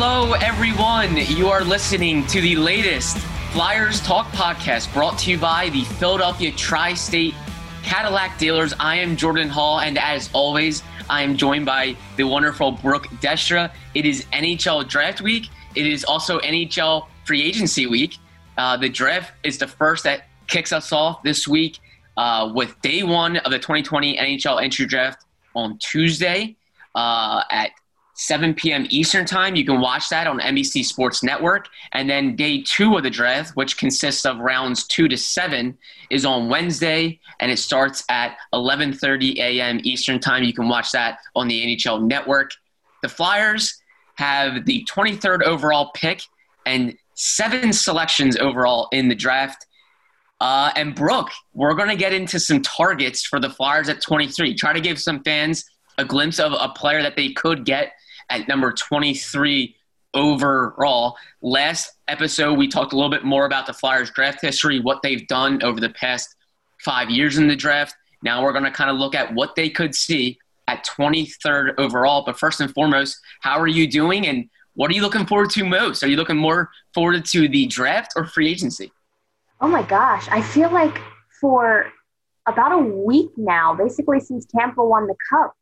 Hello, everyone. You are listening to the latest Flyers Talk podcast brought to you by the Philadelphia Tri State Cadillac Dealers. I am Jordan Hall, and as always, I am joined by the wonderful Brooke Destra. It is NHL Draft Week. It is also NHL Free Agency Week. Uh, the draft is the first that kicks us off this week uh, with day one of the 2020 NHL Entry Draft on Tuesday uh, at 7 p.m. Eastern Time. You can watch that on NBC Sports Network. And then day two of the draft, which consists of rounds two to seven, is on Wednesday, and it starts at 11:30 a.m. Eastern Time. You can watch that on the NHL Network. The Flyers have the 23rd overall pick and seven selections overall in the draft. Uh, and Brooke, we're going to get into some targets for the Flyers at 23. Try to give some fans a glimpse of a player that they could get at number 23 overall. Last episode, we talked a little bit more about the Flyers draft history, what they've done over the past five years in the draft. Now we're going to kind of look at what they could see at 23rd overall. But first and foremost, how are you doing and what are you looking forward to most? Are you looking more forward to the draft or free agency? Oh my gosh, I feel like for about a week now, basically since Tampa won the cup,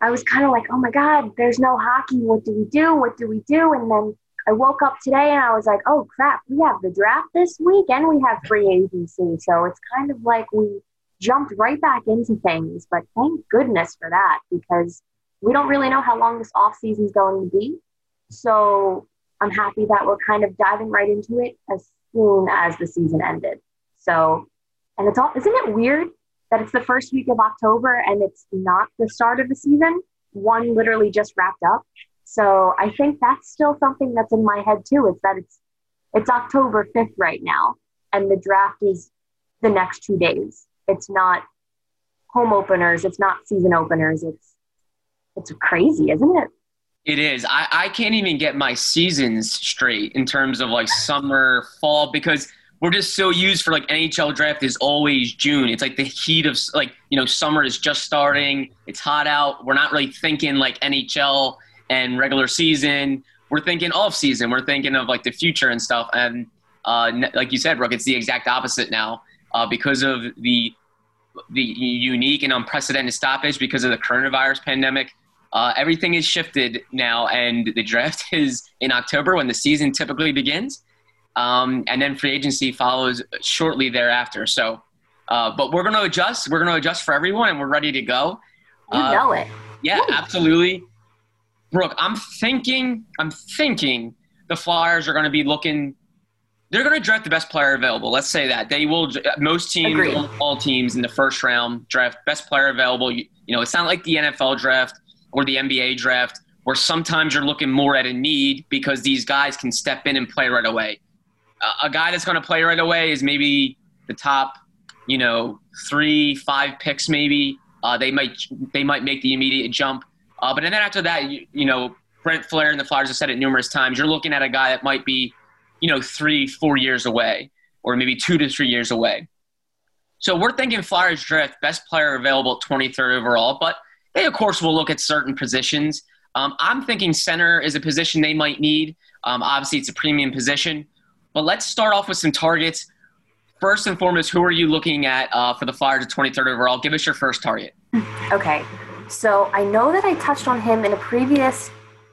I was kind of like, oh my God, there's no hockey. What do we do? What do we do? And then I woke up today and I was like, oh crap, we have the draft this week and we have free agency. So it's kind of like we jumped right back into things. But thank goodness for that because we don't really know how long this off season is going to be. So I'm happy that we're kind of diving right into it as soon as the season ended. So, and it's all, isn't it weird that it's the first week of October and it's not the start of the season? One literally just wrapped up. So I think that's still something that's in my head too. It's that it's, it's October 5th right now and the draft is the next two days. It's not home openers. It's not season openers. It's, it's crazy, isn't it? It is. I, I can't even get my seasons straight in terms of like summer, fall, because we're just so used for like NHL draft is always June. It's like the heat of like, you know, summer is just starting. It's hot out. We're not really thinking like NHL and regular season. We're thinking off season. We're thinking of like the future and stuff. And uh, like you said, Brooke, it's the exact opposite now uh, because of the the unique and unprecedented stoppage because of the coronavirus pandemic. Uh, everything is shifted now, and the draft is in October when the season typically begins, um, and then free agency follows shortly thereafter. So, uh, but we're going to adjust. We're going to adjust for everyone, and we're ready to go. You uh, know it. Yeah, absolutely. Brooke, I'm thinking. I'm thinking the Flyers are going to be looking. They're going to draft the best player available. Let's say that they will. Most teams, all, all teams in the first round draft best player available. You, you know, it's not like the NFL draft or the NBA draft, where sometimes you're looking more at a need because these guys can step in and play right away. A guy that's going to play right away is maybe the top, you know, three, five picks maybe. Uh, they might they might make the immediate jump, uh, but then after that, you, you know, Brent Flahr and the Flyers have said it numerous times. You're looking at a guy that might be, you know, three, four years away, or maybe two to three years away. So we're thinking Flyers draft best player available 23rd overall, but they, of course, will look at certain positions. Um, I'm thinking center is a position they might need. Um, obviously, it's a premium position. But let's start off with some targets. First and foremost, who are you looking at uh, for the Flyers at 23rd overall? Give us your first target. Okay. So I know that I touched on him in a previous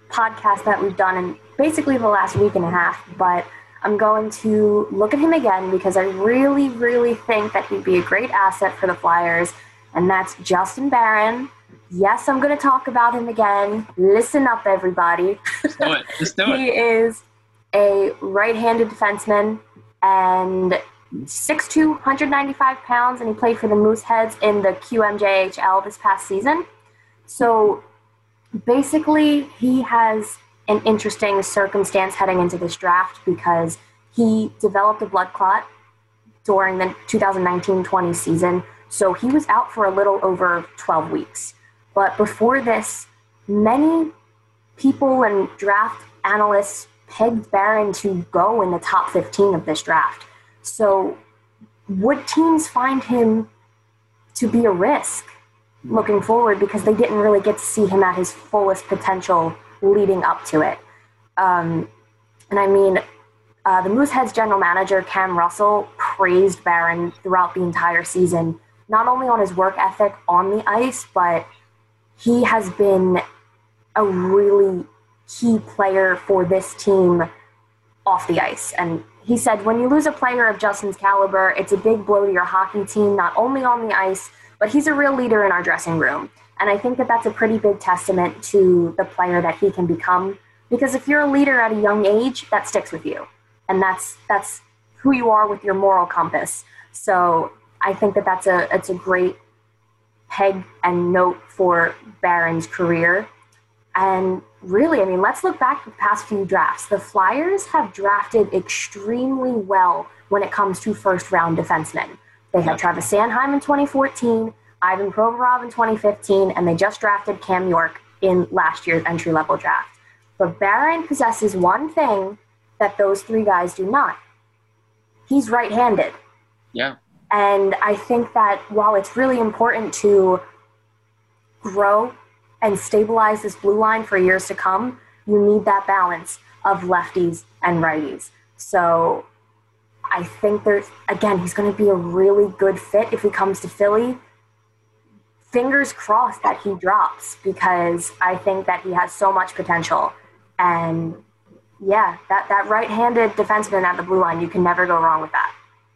podcast that we've done, and basically the last week and a half, but I'm going to look at him again because I really, really think that he'd be a great asset for the Flyers, and that's Justin Barron. Yes, I'm going to talk about him again. Listen up, everybody. Just do it. Just do he is a right handed defenseman and 6'2, 195 pounds, and he played for the Mooseheads in the QMJHL this past season. So basically, he has an interesting circumstance heading into this draft because he developed a blood clot during the 2019 20 season. So he was out for a little over 12 weeks. But before this, many people and draft analysts pegged Barron to go in the top 15 of this draft. So would teams find him to be a risk looking forward because they didn't really get to see him at his fullest potential leading up to it? Um, and I mean, uh, the Mooseheads general manager, Cam Russell, praised Barron throughout the entire season, not only on his work ethic on the ice, but he has been a really key player for this team off the ice. And he said, when you lose a player of Justin's caliber, it's a big blow to your hockey team, not only on the ice, but he's a real leader in our dressing room. And I think that that's a pretty big testament to the player that he can become. Because if you're a leader at a young age, that sticks with you. And that's, that's who you are with your moral compass. So I think that that's a, it's a great peg and note for Barron's career. And really, I mean, let's look back to the past few drafts. The Flyers have drafted extremely well when it comes to first round defensemen. They had Travis Sanheim in 2014, Ivan Provorov in 2015, and they just drafted Cam York in last year's entry level draft. But Barron possesses one thing that those three guys do not. He's right handed. Yeah. And I think that while it's really important to grow and stabilize this blue line for years to come, you need that balance of lefties and righties. So I think there's, again, he's going to be a really good fit if he comes to Philly. Fingers crossed that he drops because I think that he has so much potential. And yeah, that, that right handed defenseman at the blue line, you can never go wrong with that.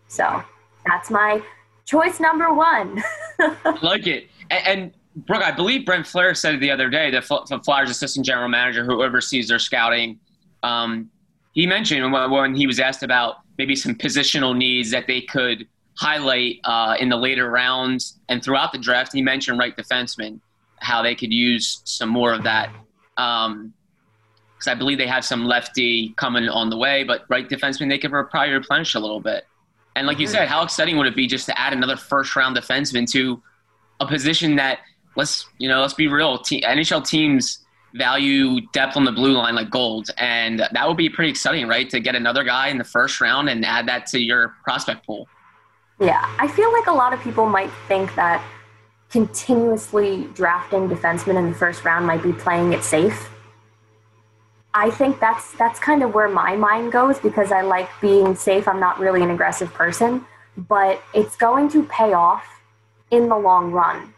So that's my choice number one. like it. And, and Brooke, I believe Brent Flahr said it the other day, the, the Flyers assistant general manager who oversees their scouting. Um, he mentioned when, when, he was asked about maybe some positional needs that they could highlight uh, in the later rounds and throughout the draft, he mentioned right defenseman, how they could use some more of that. Because um, I believe they have some lefty coming on the way, but right defenseman, they could probably replenish a little bit. And like you mm-hmm. said, how exciting would it be just to add another first round defenseman to a position that let's you know let's be real. Te- NHL teams value depth on the blue line like gold, and that would be pretty exciting, right? To get another guy in the first round and add that to your prospect pool. Yeah, I feel like a lot of people might think that continuously drafting defensemen in the first round might be playing it safe. I think that's that's kind of where my mind goes because I like being safe. I'm not really an aggressive person, but it's going to pay off in the long run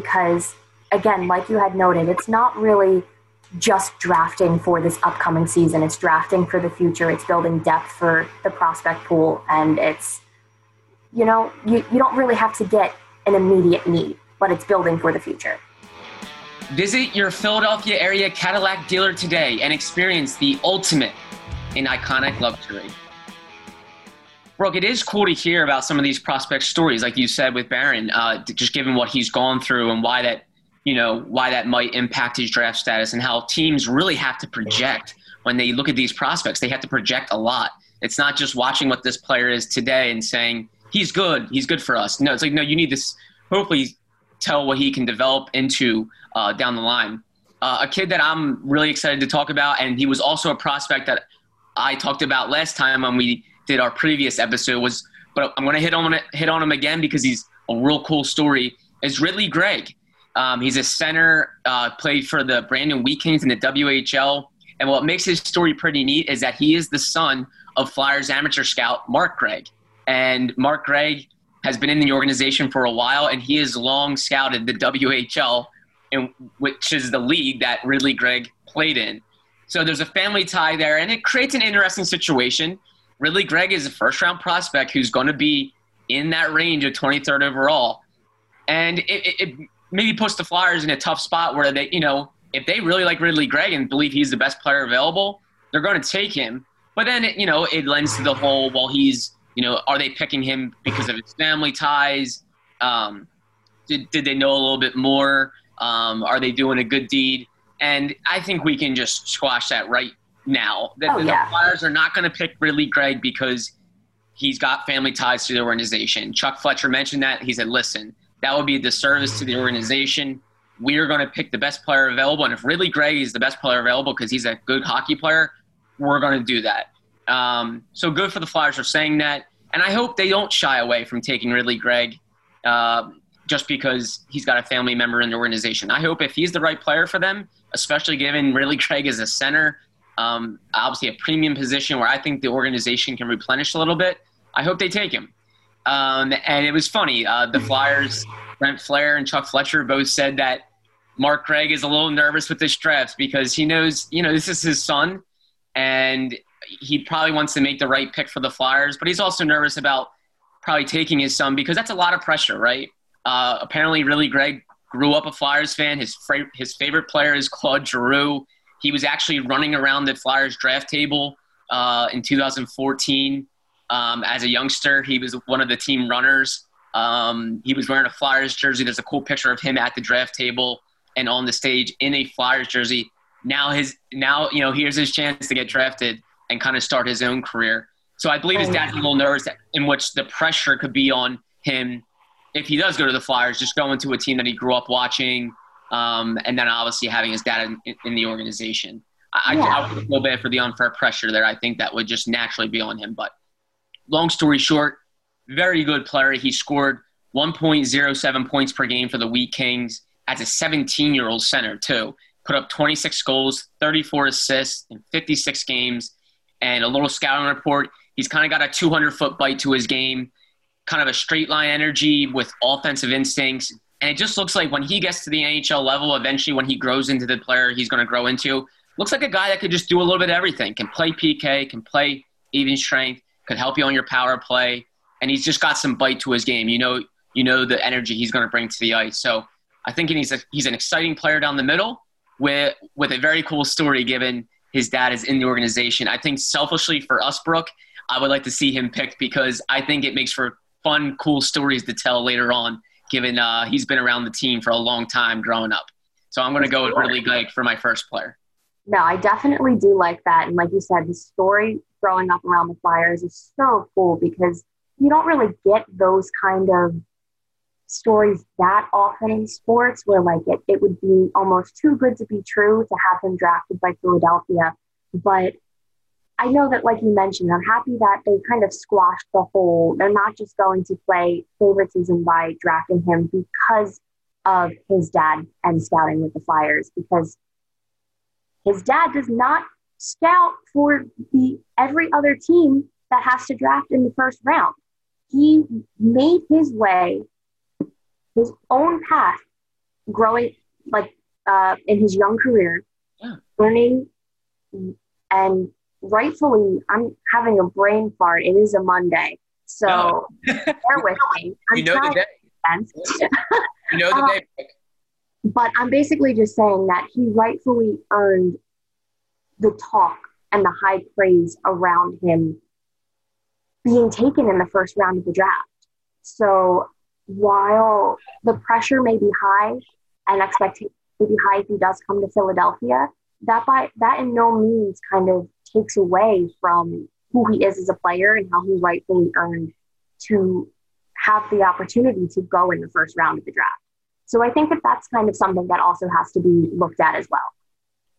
because, again, like you had noted, it's not really just drafting for this upcoming season. It's drafting for the future. It's building depth for the prospect pool. And it's, you know, you, you don't really have to get an immediate need, but it's building for the future. Visit your Philadelphia area Cadillac dealer today and experience the ultimate in iconic luxury. Brooke, it is cool to hear about some of these prospect stories, like you said with Barron, uh, just given what he's gone through and why that, you know, why that might impact his draft status and how teams really have to project when they look at these prospects. They have to project a lot. It's not just watching what this player is today and saying he's good, he's good for us. No, it's like no, you need to hopefully tell what he can develop into uh, down the line. Uh, a kid that I'm really excited to talk about, and he was also a prospect that I talked about last time when we did our previous episode was, but I'm going to hit on hit on him again because he's a real cool story. Is Ridly Greig? Um, he's a center, uh, played for the Brandon Wheat Kings in the WHL. And what makes his story pretty neat is that he is the son of Flyers amateur scout Mark Greig. And Mark Greig has been in the organization for a while, and he has long scouted the WHL, in, which is the league that Ridly Greig played in. So there's a family tie there, and it creates an interesting situation. Ridly Greig is a first round prospect who's going to be in that range of 23rd overall. And it, it, it maybe puts the Flyers in a tough spot where they, you know, if they really like Ridly Greig and believe he's the best player available, they're going to take him. But then, it, you know, it lends to the whole, well, he's, you know, are they picking him because of his family ties? Um, did, did they know a little bit more? Um, are they doing a good deed? And I think we can just squash that right now. The, oh, yeah. the Flyers are not going to pick Ridly Greig because he's got family ties to the organization. Chuck Fletcher mentioned that. He said, listen, that would be a disservice to the organization. We are going to pick the best player available. And if Ridly Greig is the best player available because he's a good hockey player, we're going to do that. Um, so good for the Flyers for saying that. And I hope they don't shy away from taking Ridly Greig uh, just because he's got a family member in the organization. I hope if he's the right player for them, especially given Ridly Greig is a center, um, obviously a premium position where I think the organization can replenish a little bit, I hope they take him. Um, and it was funny. Uh, the Flyers, Brent Flahr and Chuck Fletcher both said that Mark Greig is a little nervous with this draft because he knows, you know, this is his son, and he probably wants to make the right pick for the Flyers, but he's also nervous about probably taking his son because that's a lot of pressure, right? Uh, apparently, really, Greig grew up a Flyers fan. His his favorite player is Claude Giroux. He was actually running around the Flyers draft table uh, in 2014 um, as a youngster. He was one of the team runners. Um, he was wearing a Flyers jersey. There's a cool picture of him at the draft table and on the stage in a Flyers jersey. Now his now you know here's his chance to get drafted and kind of start his own career. So I believe his dad's a little nervous in which the pressure could be on him if he does go to the Flyers, just going to a team that he grew up watching, um, and then obviously having his dad in, in the organization. I, yeah. I, I would feel bad for the unfair pressure there. I think that would just naturally be on him. But long story short, very good player. He scored 1.07 points per game for the Wheat Kings as a 17 year old center, too. Put up 26 goals, 34 assists in 56 games, and a little scouting report. He's kind of got a 200 foot bite to his game kind of a straight line energy with offensive instincts. And it just looks like when he gets to the NHL level, eventually when he grows into the player he's going to grow into, looks like a guy that could just do a little bit of everything. Can play PK, can play even strength, could help you on your power play, and he's just got some bite to his game. You know, you know the energy he's going to bring to the ice. So I think he's a, he's an exciting player down the middle with with a very cool story given his dad is in the organization. I think selfishly for us, Brooke, I would like to see him picked because I think it makes for fun, cool stories to tell later on, given uh, he's been around the team for a long time growing up. So I'm going to go with Ridly Greig for my first player. No, I definitely do like that. And like you said, the story growing up around the Flyers is so cool because you don't really get those kind of stories that often in sports where like it, it would be almost too good to be true to have him drafted by Philadelphia. But I know that, like you mentioned, I'm happy that they kind of squashed the whole. They're not just going to play favoritism by drafting him because of his dad and scouting with the Flyers, because his dad does not scout for the every other team that has to draft in the first round. He made his way, his own path, growing like uh, in his young career, yeah. learning and rightfully, I'm having a brain fart. It is a Monday. So oh. bear with me. I'm you know the day. you know the um, day. But I'm basically just saying that he rightfully earned the talk and the high praise around him being taken in the first round of the draft. So while the pressure may be high and expectation may be high if he does come to Philadelphia, that by that in no means kind of takes away from who he is as a player and how he rightfully earned to have the opportunity to go in the first round of the draft. So I think that that's kind of something that also has to be looked at as well.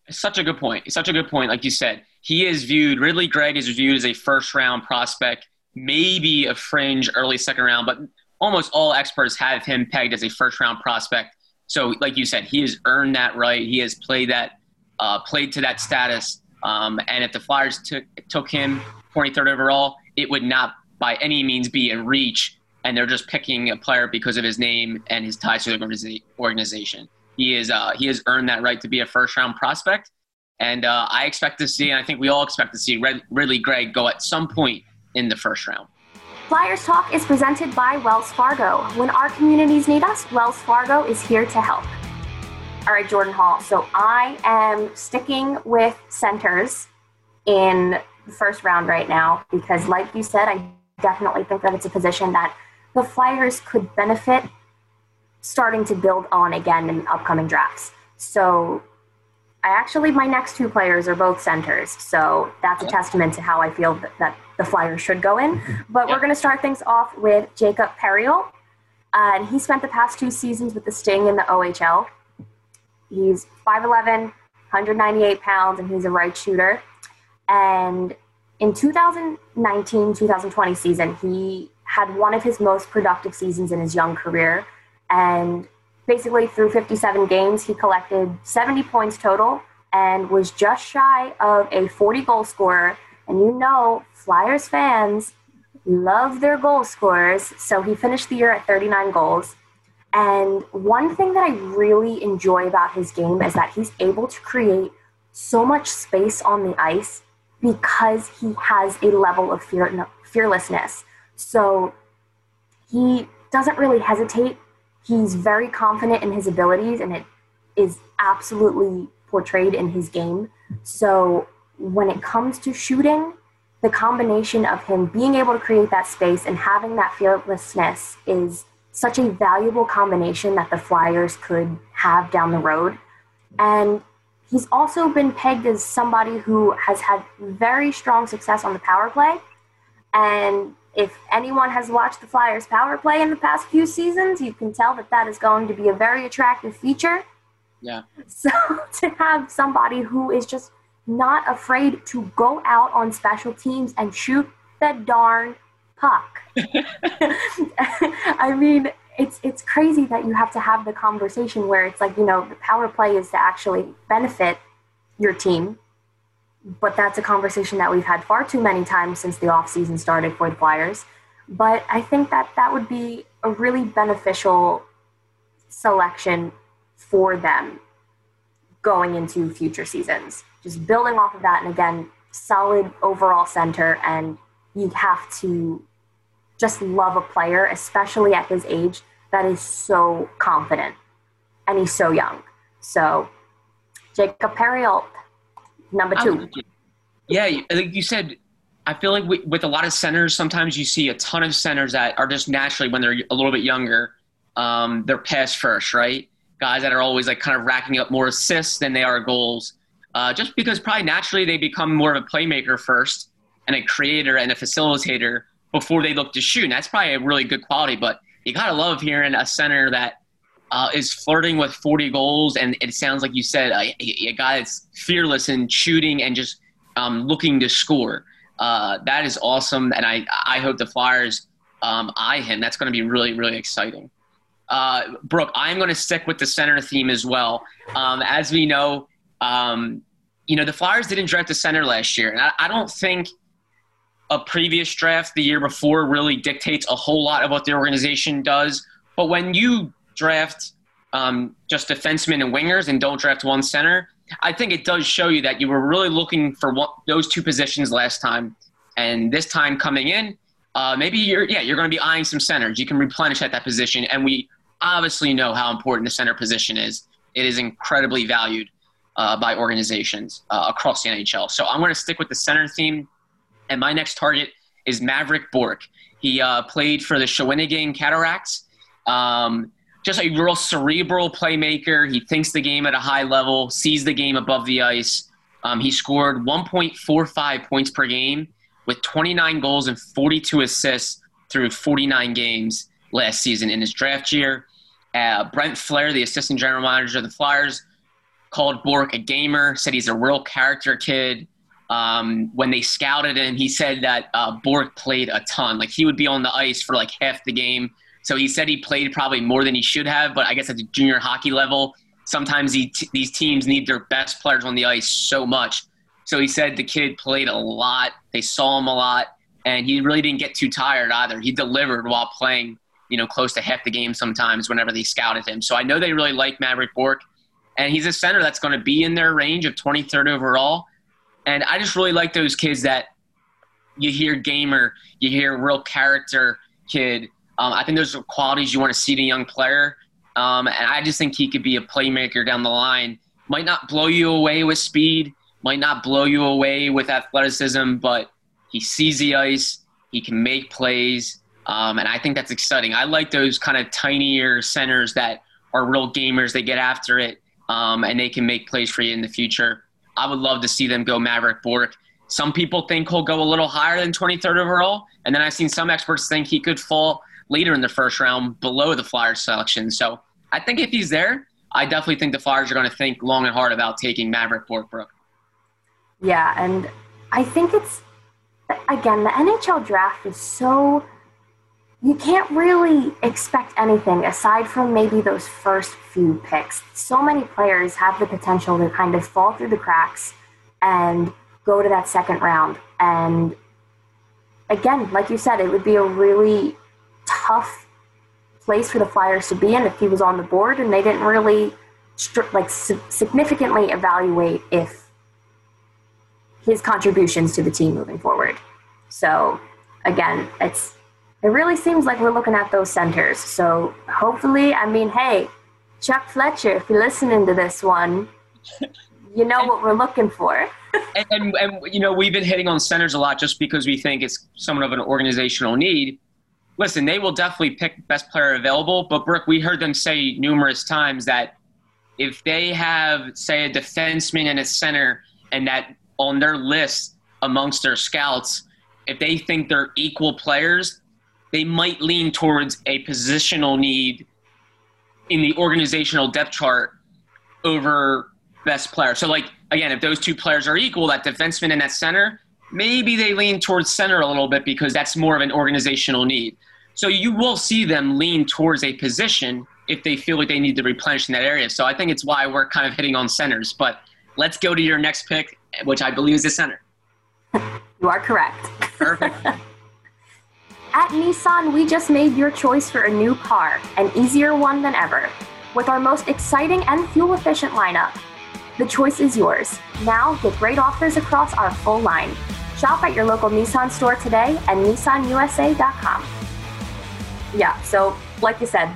Such a good point. Such a good point. Like you said, he is viewed, Ridly Greig is viewed as a first round prospect, maybe a fringe early second round, but almost all experts have him pegged as a first round prospect. So, like you said, he has earned that right. He has played that, uh, played to that status um, and if the Flyers took took him 23rd overall, it would not by any means be a reach. And they're just picking a player because of his name and his ties to the organization. He is uh, he has earned that right to be a first round prospect. And uh, I expect to see, and I think we all expect to see Red, Ridly Greig go at some point in the first round. Flyers Talk is presented by Wells Fargo. When our communities need us, Wells Fargo is here to help. All right, Jordan Hall. So I am sticking with centers in the first round right now because, like you said, I definitely think that it's a position that the Flyers could benefit starting to build on again in upcoming drafts. So I actually, my next two players are both centers. So that's a testament to how I feel that, that the Flyers should go in. But we're going to start things off with Jacob Perreault. Uh, and he spent the past two seasons with the Sting in the OHL. He's 5'11, 198 pounds, and he's a right shooter. And in 2019 2020 season, he had one of his most productive seasons in his young career. And basically through 57 games, he collected 70 points total and was just shy of a 40 goal scorer. And you know, Flyers fans love their goal scorers. So he finished the year at 39 goals. And one thing that I really enjoy about his game is that he's able to create so much space on the ice because he has a level of fear, fearlessness. So he doesn't really hesitate he's very confident in his abilities and it is absolutely portrayed in his game. So when it comes to shooting, the combination of him being able to create that space and having that fearlessness is such a valuable combination that the Flyers could have down the road. And he's also been pegged as somebody who has had very strong success on the power play. And if anyone has watched the Flyers power play in the past few seasons, you can tell that that is going to be a very attractive feature. Yeah. So to have somebody who is just not afraid to go out on special teams and shoot the darn puck. I mean, it's it's crazy that you have to have the conversation where it's like, you know, the power play is to actually benefit your team but that's a conversation that we've had far too many times since the off season started for the Flyers. But I think that that would be a really beneficial selection for them going into future seasons. Just building off of that, and again, solid overall center, and you have to just love a player, especially at his age, that is so confident and he's so young. So, Jacob Perreault number two. Yeah, like you said, I feel like we, with a lot of centers, sometimes you see a ton of centers that are just naturally when they're a little bit younger, um, they're pass first, right? Guys that are always like kind of racking up more assists than they are goals, uh, just because probably naturally they become more of a playmaker first and a creator and a facilitator before they look to shoot. And that's probably a really good quality, but you gotta love hearing a center that uh, is flirting with 40 goals, and it sounds like you said a, a guy that's fearless in shooting and just um, looking to score. Uh, that is awesome, and I I hope the Flyers um, eye him. That's going to be really really exciting. Uh, Brooke, I'm going to stick with the center theme as well. Um, as we know, um, you know the Flyers didn't draft a center last year, and I, I don't think a previous draft the year before really dictates a whole lot of what the organization does. But when you draft um, just defensemen and wingers and don't draft one center, I think it does show you that you were really looking for those two positions last time, and this time coming in, uh, maybe you're yeah you're going to be eyeing some centers. You can replenish at that position, and we obviously know how important the center position is. It is incredibly valued uh, by organizations uh, across the NHL. So I'm going to stick with the center theme, and my next target is Mavrik Bourque. He uh, played for the Shawinigan Cataracts. Um, just a real cerebral playmaker. He thinks the game at a high level, sees the game above the ice. Um, he scored 1.45 points per game with 29 goals and 42 assists through 49 games last season in his draft year. Uh, Brent Flahr, the assistant general manager of the Flyers, called Bourque a gamer, said he's a real character kid. Um, when they scouted him, he said that uh, Bourque played a ton. Like he would be on the ice for like half the game so he said he played probably more than he should have, but I guess at the junior hockey level, sometimes he, these teams need their best players on the ice so much. So he said the kid played a lot. They saw him a lot, and he really didn't get too tired either. He delivered while playing, you know, close to half the game sometimes whenever they scouted him. So I know they really like Mavrik Bourque, And he's a center that's going to be in their range of 23rd overall. And I just really like those kids that you hear gamer, you hear real character kid. Um, I think those are qualities you want to see in a young player. Um, and I just think he could be a playmaker down the line. Might not blow you away with speed, might not blow you away with athleticism, but he sees the ice, he can make plays, um, and I think that's exciting. I like those kind of tinier centers that are real gamers. They get after it, um, and they can make plays for you in the future. I would love to see them go Mavrik Bourque. Some people think he'll go a little higher than 23rd overall, and then I've seen some experts think he could fall later in the first round below the Flyers selection. So I think if he's there, I definitely think the Flyers are going to think long and hard about taking Mavrik Bourque. Yeah, and I think it's again the NHL draft is so you can't really expect anything aside from maybe those first few picks. So many players have the potential to kind of fall through the cracks and go to that second round. And again, like you said, it would be a really tough place for the Flyers to be in if he was on the board and they didn't really like significantly evaluate if his contributions to the team moving forward. So again, it's it really seems like we're looking at those centers. So hopefully, I mean, hey, Chuck Fletcher, if you're listening to this one, you know what we're looking for. and, and, and, you know, we've been hitting on centers a lot just because we think it's somewhat of an organizational need. Listen, they will definitely pick best player available, but Brooke, we heard them say numerous times that if they have, say, a defenseman and a center, and that on their list amongst their scouts, if they think they're equal players, they might lean towards a positional need in the organizational depth chart over best player. So, like, again, if those two players are equal, that defenseman and that center, maybe they lean towards center a little bit because that's more of an organizational need. So, you will see them lean towards a position if they feel like they need to replenish in that area. So, I think it's why we're kind of hitting on centers. But let's go to your next pick, which I believe is the center. You are correct. Perfect. At Nissan, we just made your choice for a new car, an easier one than ever, with our most exciting and fuel efficient lineup. The choice is yours. Now get great offers across our full line. Shop at your local Nissan store today at nissanusa.com. Yeah, so like you said,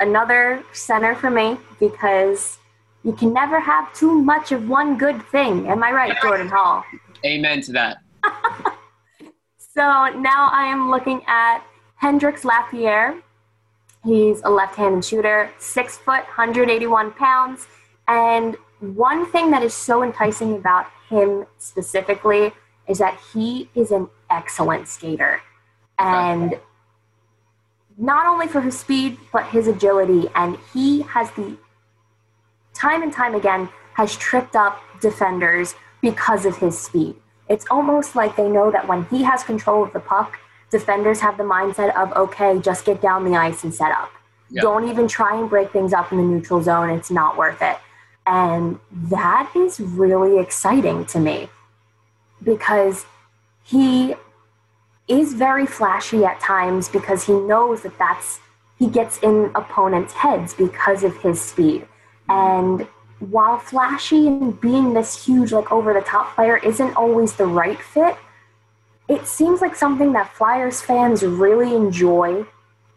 another center for me because you can never have too much of one good thing. Am I right, Jordan Hall? Amen to that. So now I am looking at Hendrix Lapierre. He's a left-handed shooter, six foot, 181 pounds. And one thing that is so enticing about him specifically is that he is an excellent skater. And not only for his speed, but his agility. And he has the time and time again has tripped up defenders because of his speed it's almost like they know that when he has control of the puck, defenders have the mindset of, okay, just get down the ice and set up. Yeah. Don't even try and break things up in the neutral zone. It's not worth it. And that is really exciting to me because he is very flashy at times because he knows that that's he gets in opponents' heads because of his speed. Mm-hmm. And while flashy and being this huge, like over the top player isn't always the right fit, it seems like something that Flyers fans really enjoy.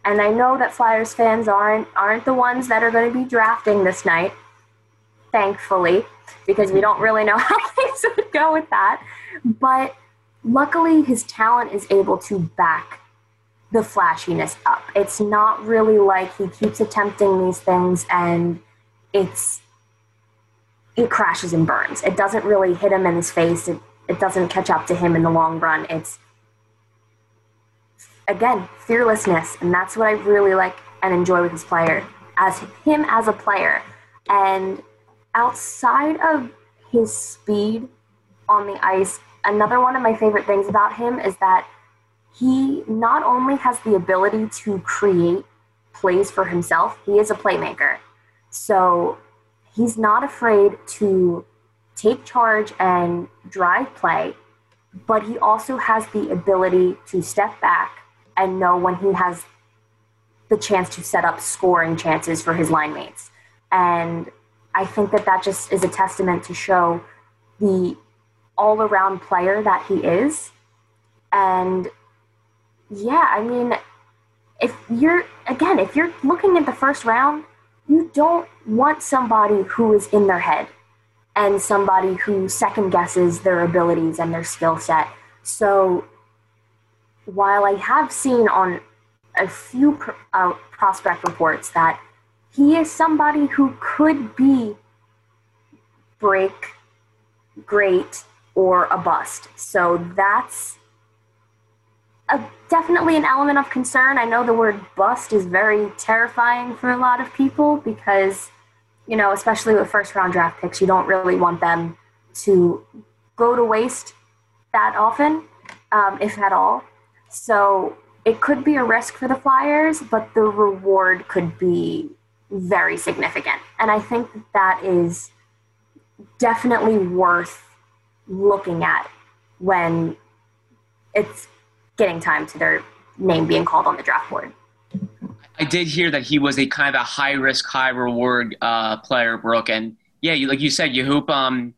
And I know that Flyers fans aren't aren't the ones that are going to be drafting this night, thankfully, because we don't really know how things would go with that. But luckily, his talent is able to back the flashiness up. It's not really like he keeps attempting these things and it's it crashes and burns. It doesn't really hit him in his face. It, it doesn't catch up to him in the long run. It's, again, fearlessness. And that's what I really like and enjoy with his player, as him as a player. And outside of his speed on the ice, another one of my favorite things about him is that he not only has the ability to create plays for himself, he is a playmaker. So he's not afraid to take charge and drive play, but he also has the ability to step back and know when he has the chance to set up scoring chances for his line mates. And I think that that just is a testament to show the all around player that he is. And yeah, I mean, if you're, again, if you're looking at the first round, you don't want somebody who is in their head and somebody who second guesses their abilities and their skill set. So while I have seen on a few uh, prospect reports that he is somebody who could be break, great, or a bust. So that's a, definitely an element of concern. I know the word bust is very terrifying for a lot of people because, you know, especially with first round draft picks, you don't really want them to go to waste that often, um, if at all. So it could be a risk for the Flyers, but the reward could be very significant. And I think that is definitely worth looking at when it's getting time to their name being called on the draft board. I did hear that he was a kind of a high risk, high reward uh, player, Brooke. And yeah, you, like you said, you hope um,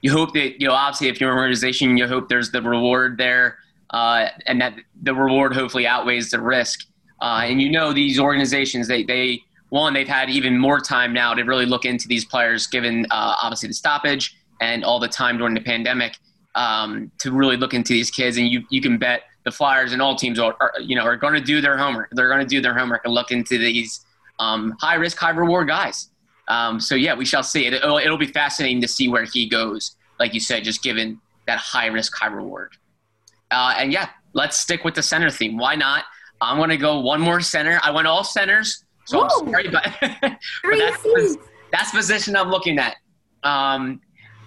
you hope that you know obviously if you're an organization, you hope there's the reward there uh, and that the reward hopefully outweighs the risk. Uh, and you know these organizations, they they one they've had even more time now to really look into these players, given uh, obviously the stoppage and all the time during the pandemic um, to really look into these kids. And you you can bet the Flyers and all teams are, are you know are going to do their homework. They're going to do their homework and look into these um, high risk, high reward guys. Um, so yeah, we shall see. It, it'll, it'll be fascinating to see where he goes. Like you said, just given that high risk, high reward. Uh, and yeah, let's stick with the center theme. Why not? I'm going to go one more center. I went all centers, so Whoa. I'm sorry, but, but that's, that's the position I'm looking at. Um,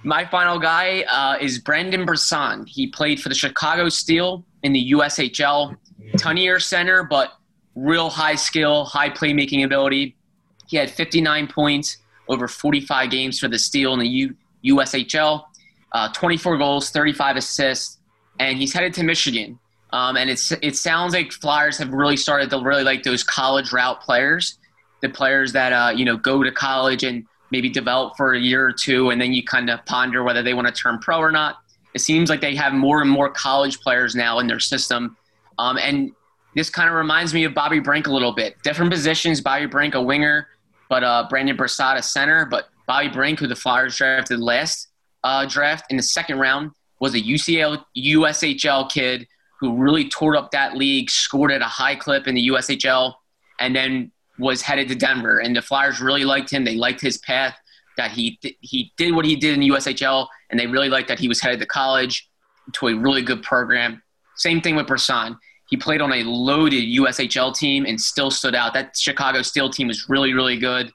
my final guy uh, is Brendan Brisson. He played for the Chicago Steel in the USHL. Tunier center, but real high skill, high playmaking ability. He had 59 points over 45 games for the Steel in the U- USHL, uh, 24 goals, 35 assists, and he's headed to Michigan. Um, and it's it sounds like Flyers have really started to really like those college route players, the players that uh, you know go to college and maybe develop for a year or two, and then you kind of ponder whether they want to turn pro or not. It seems like they have more and more college players now in their system, um, and this kind of reminds me of Bobby Brink a little bit. Different positions. Bobby Brink, a winger, but uh, Brandon a center. But Bobby Brink, who the Flyers drafted last uh, draft in the second round, was a UCL USHL kid who really tore up that league, scored at a high clip in the USHL, and then was headed to Denver. And the Flyers really liked him. They liked his path that he th- he did what he did in the USHL, and they really liked that he was headed to college to a really good program. Same thing with Brisson. He played on a loaded USHL team and still stood out. That Chicago Steel team was really, really good,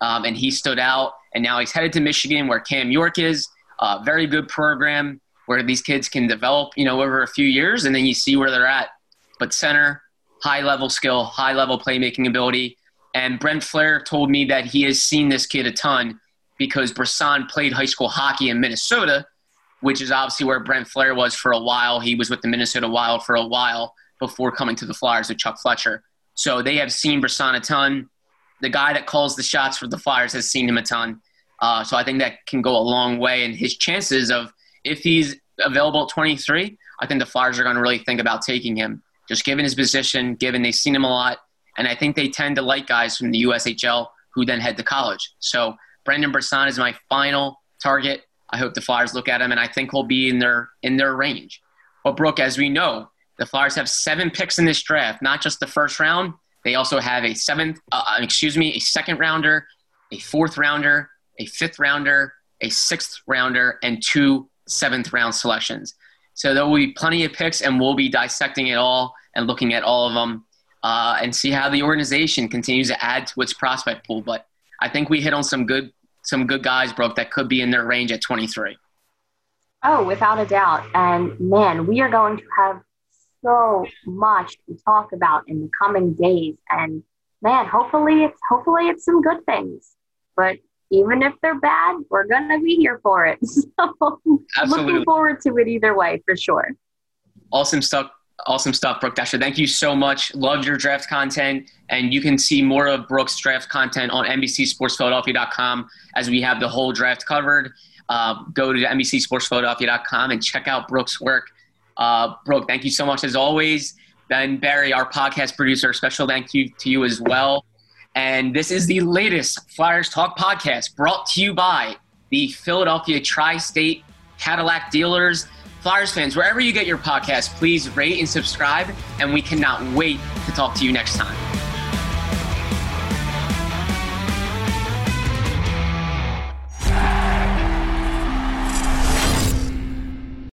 um, and he stood out. And now he's headed to Michigan, where Cam York is. Uh, very good program where these kids can develop, you know, over a few years, and then you see where they're at. But center, high level skill, high level playmaking ability. And Brent Flahr told me that he has seen this kid a ton because Brisson played high school hockey in Minnesota, which is obviously where Brent Flahr was for a while. He was with the Minnesota Wild for a while before coming to the Flyers with Chuck Fletcher. So they have seen Brisson a ton. The guy that calls the shots for the Flyers has seen him a ton. Uh, so I think that can go a long way. And his chances of if he's available at 23, I think the Flyers are going to really think about taking him, just given his position, given they've seen him a lot. And I think they tend to like guys from the USHL who then head to college. So Brendan Brisson is my final target. I hope the Flyers look at him, and I think he'll be in their in their range. But Brooke, as we know, the Flyers have seven picks in this draft, not just the first round. They also have a seventh, uh, uh excuse me, a second rounder, a fourth rounder, a fifth rounder, a sixth rounder, and two seventh round selections. So there will be plenty of picks, and we'll be dissecting it all and looking at all of them uh, and see how the organization continues to add to its prospect pool. But I think we hit on some good some good guys, Brooke, that could be in their range at 23. Oh, without a doubt. And man, we are going to have so much to talk about in the coming days. And man, hopefully it's hopefully it's some good things. But even if they're bad, we're gonna be here for it. So Absolutely. looking forward to it either way for sure. Awesome stuff Awesome stuff, Brooke Destra. Thank you so much. Love your draft content. And you can see more of Brooke's draft content on NBCSportsPhiladelphia.com as we have the whole draft covered. Uh, go to NBCSportsPhiladelphia.com and check out Brooke's work. Uh, Brooke, thank you so much as always. Ben Barry, our podcast producer, special thank you to you as well. And this is the latest Flyers Talk podcast brought to you by the Philadelphia Tri State Cadillac Dealers. Flyers fans, wherever you get your podcast, please rate and subscribe. And we cannot wait to talk to you next time.